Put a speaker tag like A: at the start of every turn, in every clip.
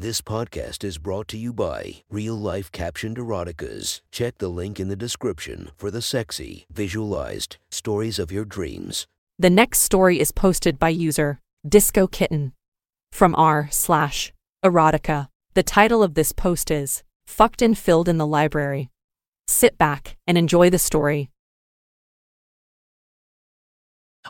A: This podcast is brought to you by Real Life Captioned Eroticas. Check the link in the description for the sexy, visualized stories of your dreams.
B: The next story is posted by user Disco Kitten from r slash erotica. The title of this post is Fucked and Filled in the Library. Sit back and enjoy the story.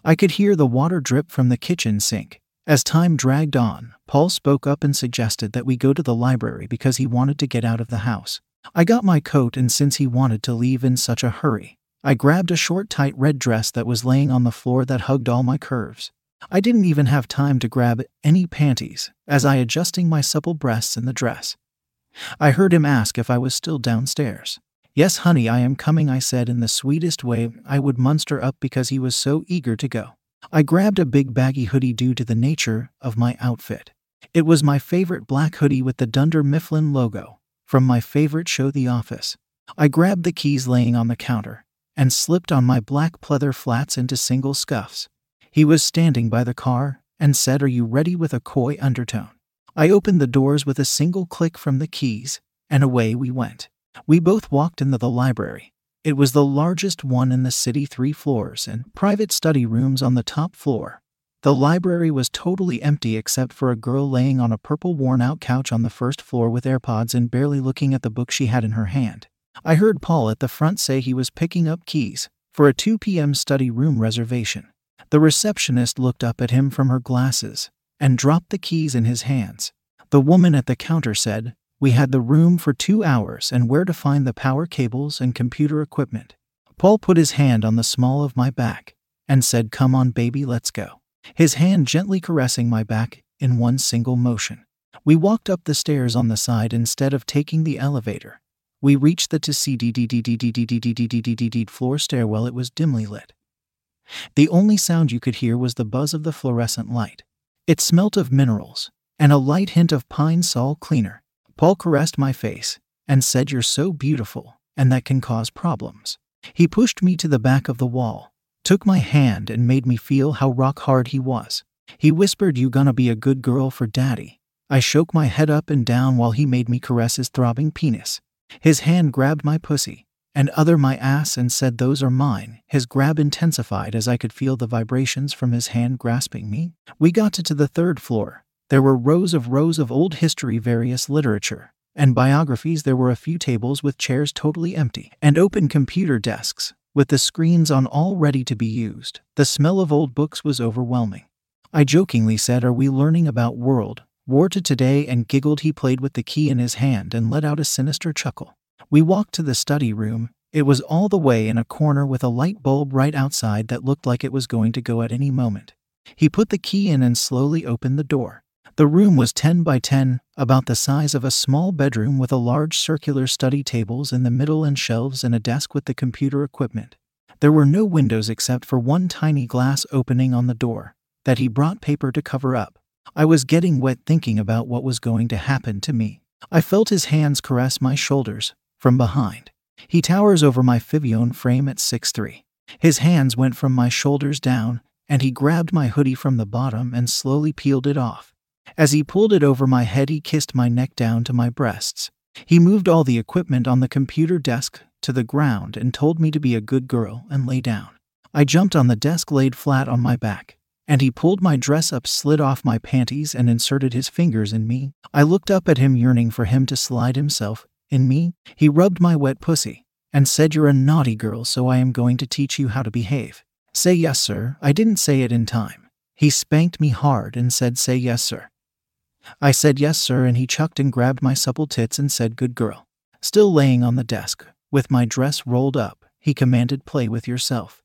C: I could hear the water drip from the kitchen sink. As time dragged on, Paul spoke up and suggested that we go to the library because he wanted to get out of the house. I got my coat, and since he wanted to leave in such a hurry, I grabbed a short, tight red dress that was laying on the floor that hugged all my curves. I didn't even have time to grab any panties as I adjusting my supple breasts in the dress. I heard him ask if I was still downstairs. Yes, honey, I am coming, I said in the sweetest way I would munster up because he was so eager to go. I grabbed a big baggy hoodie due to the nature of my outfit. It was my favorite black hoodie with the Dunder Mifflin logo from my favorite show, The Office. I grabbed the keys laying on the counter and slipped on my black pleather flats into single scuffs. He was standing by the car and said, Are you ready with a coy undertone? I opened the doors with a single click from the keys, and away we went. We both walked into the library. It was the largest one in the city, three floors, and private study rooms on the top floor. The library was totally empty except for a girl laying on a purple worn out couch on the first floor with AirPods and barely looking at the book she had in her hand. I heard Paul at the front say he was picking up keys for a 2 p.m. study room reservation. The receptionist looked up at him from her glasses and dropped the keys in his hands. The woman at the counter said, We had the room for two hours and where to find the power cables and computer equipment. Paul put his hand on the small of my back and said, Come on, baby, let's go. His hand gently caressing my back in one single motion. We walked up the stairs on the side instead of taking the elevator. We reached the to floor stairwell. It was dimly lit. The only sound you could hear was the buzz of the fluorescent light. It smelt of minerals and a light hint of Pine-Sol cleaner. Paul caressed my face and said, You're so beautiful, and that can cause problems. He pushed me to the back of the wall, took my hand, and made me feel how rock hard he was. He whispered, You gonna be a good girl for daddy. I shook my head up and down while he made me caress his throbbing penis. His hand grabbed my pussy and other my ass and said, Those are mine. His grab intensified as I could feel the vibrations from his hand grasping me. We got to, to the third floor. There were rows of rows of old history, various literature, and biographies. There were a few tables with chairs totally empty, and open computer desks, with the screens on all ready to be used. The smell of old books was overwhelming. I jokingly said, Are we learning about World War to today? and giggled. He played with the key in his hand and let out a sinister chuckle. We walked to the study room. It was all the way in a corner with a light bulb right outside that looked like it was going to go at any moment. He put the key in and slowly opened the door. The room was 10 by 10, about the size of a small bedroom with a large circular study tables in the middle and shelves and a desk with the computer equipment. There were no windows except for one tiny glass opening on the door that he brought paper to cover up. I was getting wet thinking about what was going to happen to me. I felt his hands caress my shoulders from behind. He towers over my Fivione frame at 6'3. His hands went from my shoulders down, and he grabbed my hoodie from the bottom and slowly peeled it off. As he pulled it over my head, he kissed my neck down to my breasts. He moved all the equipment on the computer desk to the ground and told me to be a good girl and lay down. I jumped on the desk, laid flat on my back, and he pulled my dress up, slid off my panties, and inserted his fingers in me. I looked up at him, yearning for him to slide himself in me. He rubbed my wet pussy and said, You're a naughty girl, so I am going to teach you how to behave. Say yes, sir. I didn't say it in time. He spanked me hard and said, Say yes, sir. I said yes, sir, and he chucked and grabbed my supple tits and said, Good girl. Still laying on the desk, with my dress rolled up, he commanded, Play with yourself.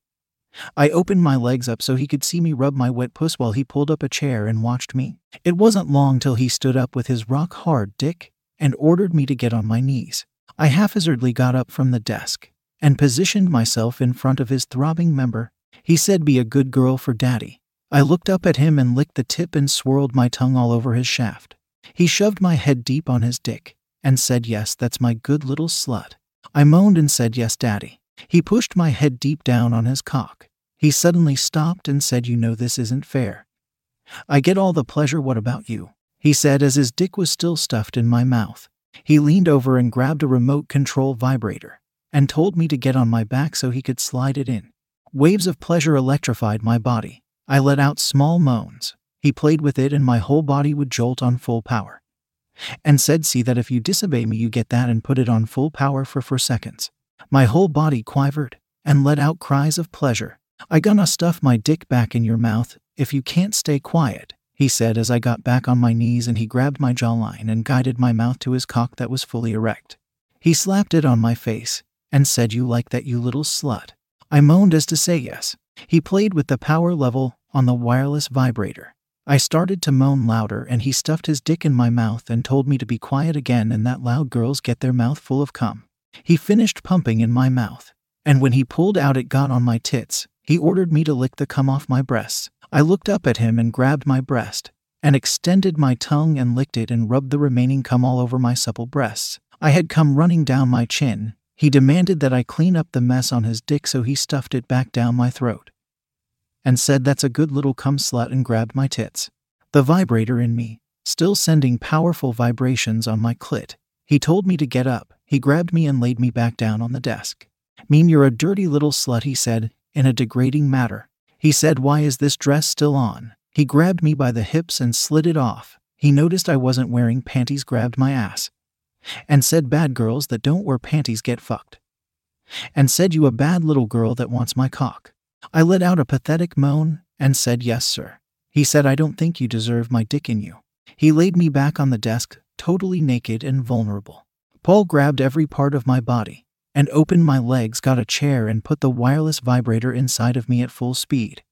C: I opened my legs up so he could see me rub my wet puss while he pulled up a chair and watched me. It wasn't long till he stood up with his rock hard dick and ordered me to get on my knees. I haphazardly got up from the desk and positioned myself in front of his throbbing member. He said, Be a good girl for daddy. I looked up at him and licked the tip and swirled my tongue all over his shaft. He shoved my head deep on his dick and said, Yes, that's my good little slut. I moaned and said, Yes, Daddy. He pushed my head deep down on his cock. He suddenly stopped and said, You know this isn't fair. I get all the pleasure, what about you? he said as his dick was still stuffed in my mouth. He leaned over and grabbed a remote control vibrator and told me to get on my back so he could slide it in. Waves of pleasure electrified my body. I let out small moans. He played with it and my whole body would jolt on full power. And said, See that if you disobey me, you get that and put it on full power for four seconds. My whole body quivered and let out cries of pleasure. I gonna stuff my dick back in your mouth if you can't stay quiet, he said as I got back on my knees and he grabbed my jawline and guided my mouth to his cock that was fully erect. He slapped it on my face and said, You like that, you little slut. I moaned as to say yes. He played with the power level on the wireless vibrator. I started to moan louder, and he stuffed his dick in my mouth and told me to be quiet again and that loud girls get their mouth full of cum. He finished pumping in my mouth, and when he pulled out, it got on my tits. He ordered me to lick the cum off my breasts. I looked up at him and grabbed my breast, and extended my tongue and licked it and rubbed the remaining cum all over my supple breasts. I had cum running down my chin. He demanded that I clean up the mess on his dick, so he stuffed it back down my throat and said, That's a good little cum slut, and grabbed my tits. The vibrator in me, still sending powerful vibrations on my clit. He told me to get up. He grabbed me and laid me back down on the desk. Mean you're a dirty little slut, he said, in a degrading manner. He said, Why is this dress still on? He grabbed me by the hips and slid it off. He noticed I wasn't wearing panties, grabbed my ass, and said, Bad girls that don't wear panties get fucked. And said, You a bad little girl that wants my cock. I let out a pathetic moan and said, Yes, sir. He said, I don't think you deserve my dick in you. He laid me back on the desk, totally naked and vulnerable. Paul grabbed every part of my body and opened my legs, got a chair, and put the wireless vibrator inside of me at full speed.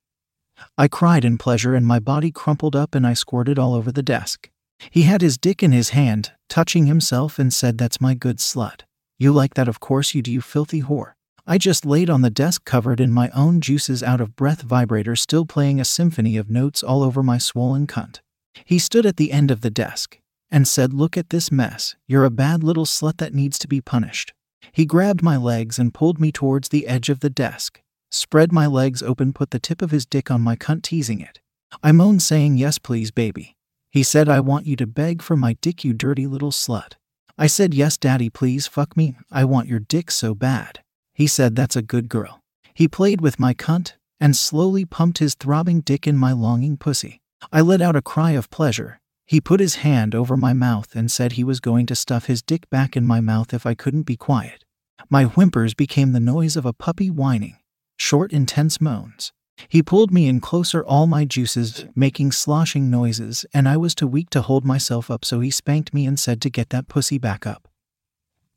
C: I cried in pleasure and my body crumpled up and I squirted all over the desk. He had his dick in his hand, touching himself, and said, That's my good slut. You like that, of course you do, you filthy whore. I just laid on the desk covered in my own juices out of breath vibrator, still playing a symphony of notes all over my swollen cunt. He stood at the end of the desk and said, Look at this mess. You're a bad little slut that needs to be punished. He grabbed my legs and pulled me towards the edge of the desk, spread my legs open, put the tip of his dick on my cunt, teasing it. I moaned, saying, Yes, please, baby. He said, I want you to beg for my dick, you dirty little slut. I said, Yes, daddy, please fuck me. I want your dick so bad. He said, That's a good girl. He played with my cunt and slowly pumped his throbbing dick in my longing pussy. I let out a cry of pleasure. He put his hand over my mouth and said he was going to stuff his dick back in my mouth if I couldn't be quiet. My whimpers became the noise of a puppy whining, short, intense moans. He pulled me in closer, all my juices making sloshing noises, and I was too weak to hold myself up, so he spanked me and said to get that pussy back up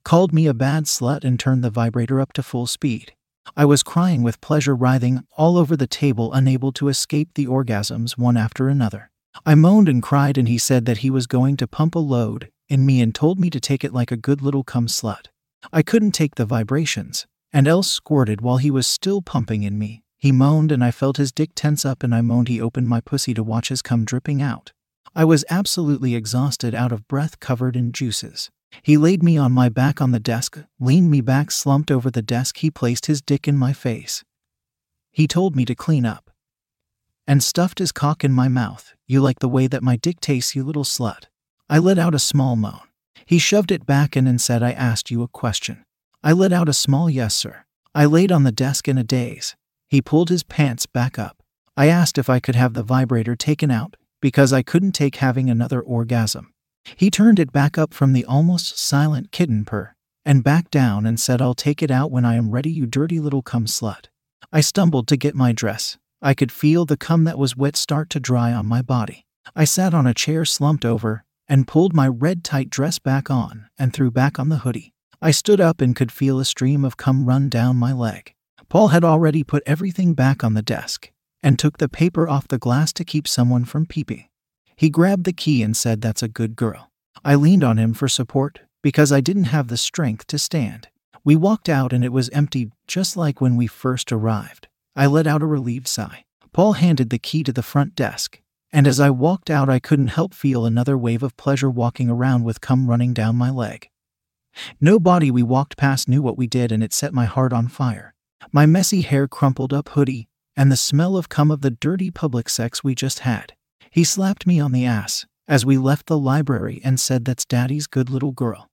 C: called me a bad slut, and turned the vibrator up to full speed. I was crying with pleasure, writhing all over the table, unable to escape the orgasms one after another. I moaned and cried, and he said that he was going to pump a load in me and told me to take it like a good little cum slut. I couldn't take the vibrations, and else squirted while he was still pumping in me. He moaned, and I felt his dick tense up, and I moaned. He opened my pussy to watch his cum dripping out. I was absolutely exhausted, out of breath, covered in juices. He laid me on my back on the desk, leaned me back, slumped over the desk. He placed his dick in my face. He told me to clean up. And stuffed his cock in my mouth. You like the way that my dick tastes, you little slut. I let out a small moan. He shoved it back in and said, I asked you a question. I let out a small yes, sir. I laid on the desk in a daze. He pulled his pants back up. I asked if I could have the vibrator taken out because I couldn't take having another orgasm. He turned it back up from the almost silent kitten purr and back down and said, I'll take it out when I am ready, you dirty little cum slut. I stumbled to get my dress. I could feel the cum that was wet start to dry on my body. I sat on a chair slumped over and pulled my red tight dress back on and threw back on the hoodie. I stood up and could feel a stream of cum run down my leg. Paul had already put everything back on the desk and took the paper off the glass to keep someone from peeping. He grabbed the key and said, That's a good girl. I leaned on him for support because I didn't have the strength to stand. We walked out and it was empty, just like when we first arrived. I let out a relieved sigh. Paul handed the key to the front desk, and as I walked out, I couldn't help feel another wave of pleasure walking around with cum running down my leg. Nobody we walked past knew what we did, and it set my heart on fire. My messy hair crumpled up hoodie, and the smell of cum of the dirty public sex we just had. He slapped me on the ass as we left the library and said that's Daddy's good little girl.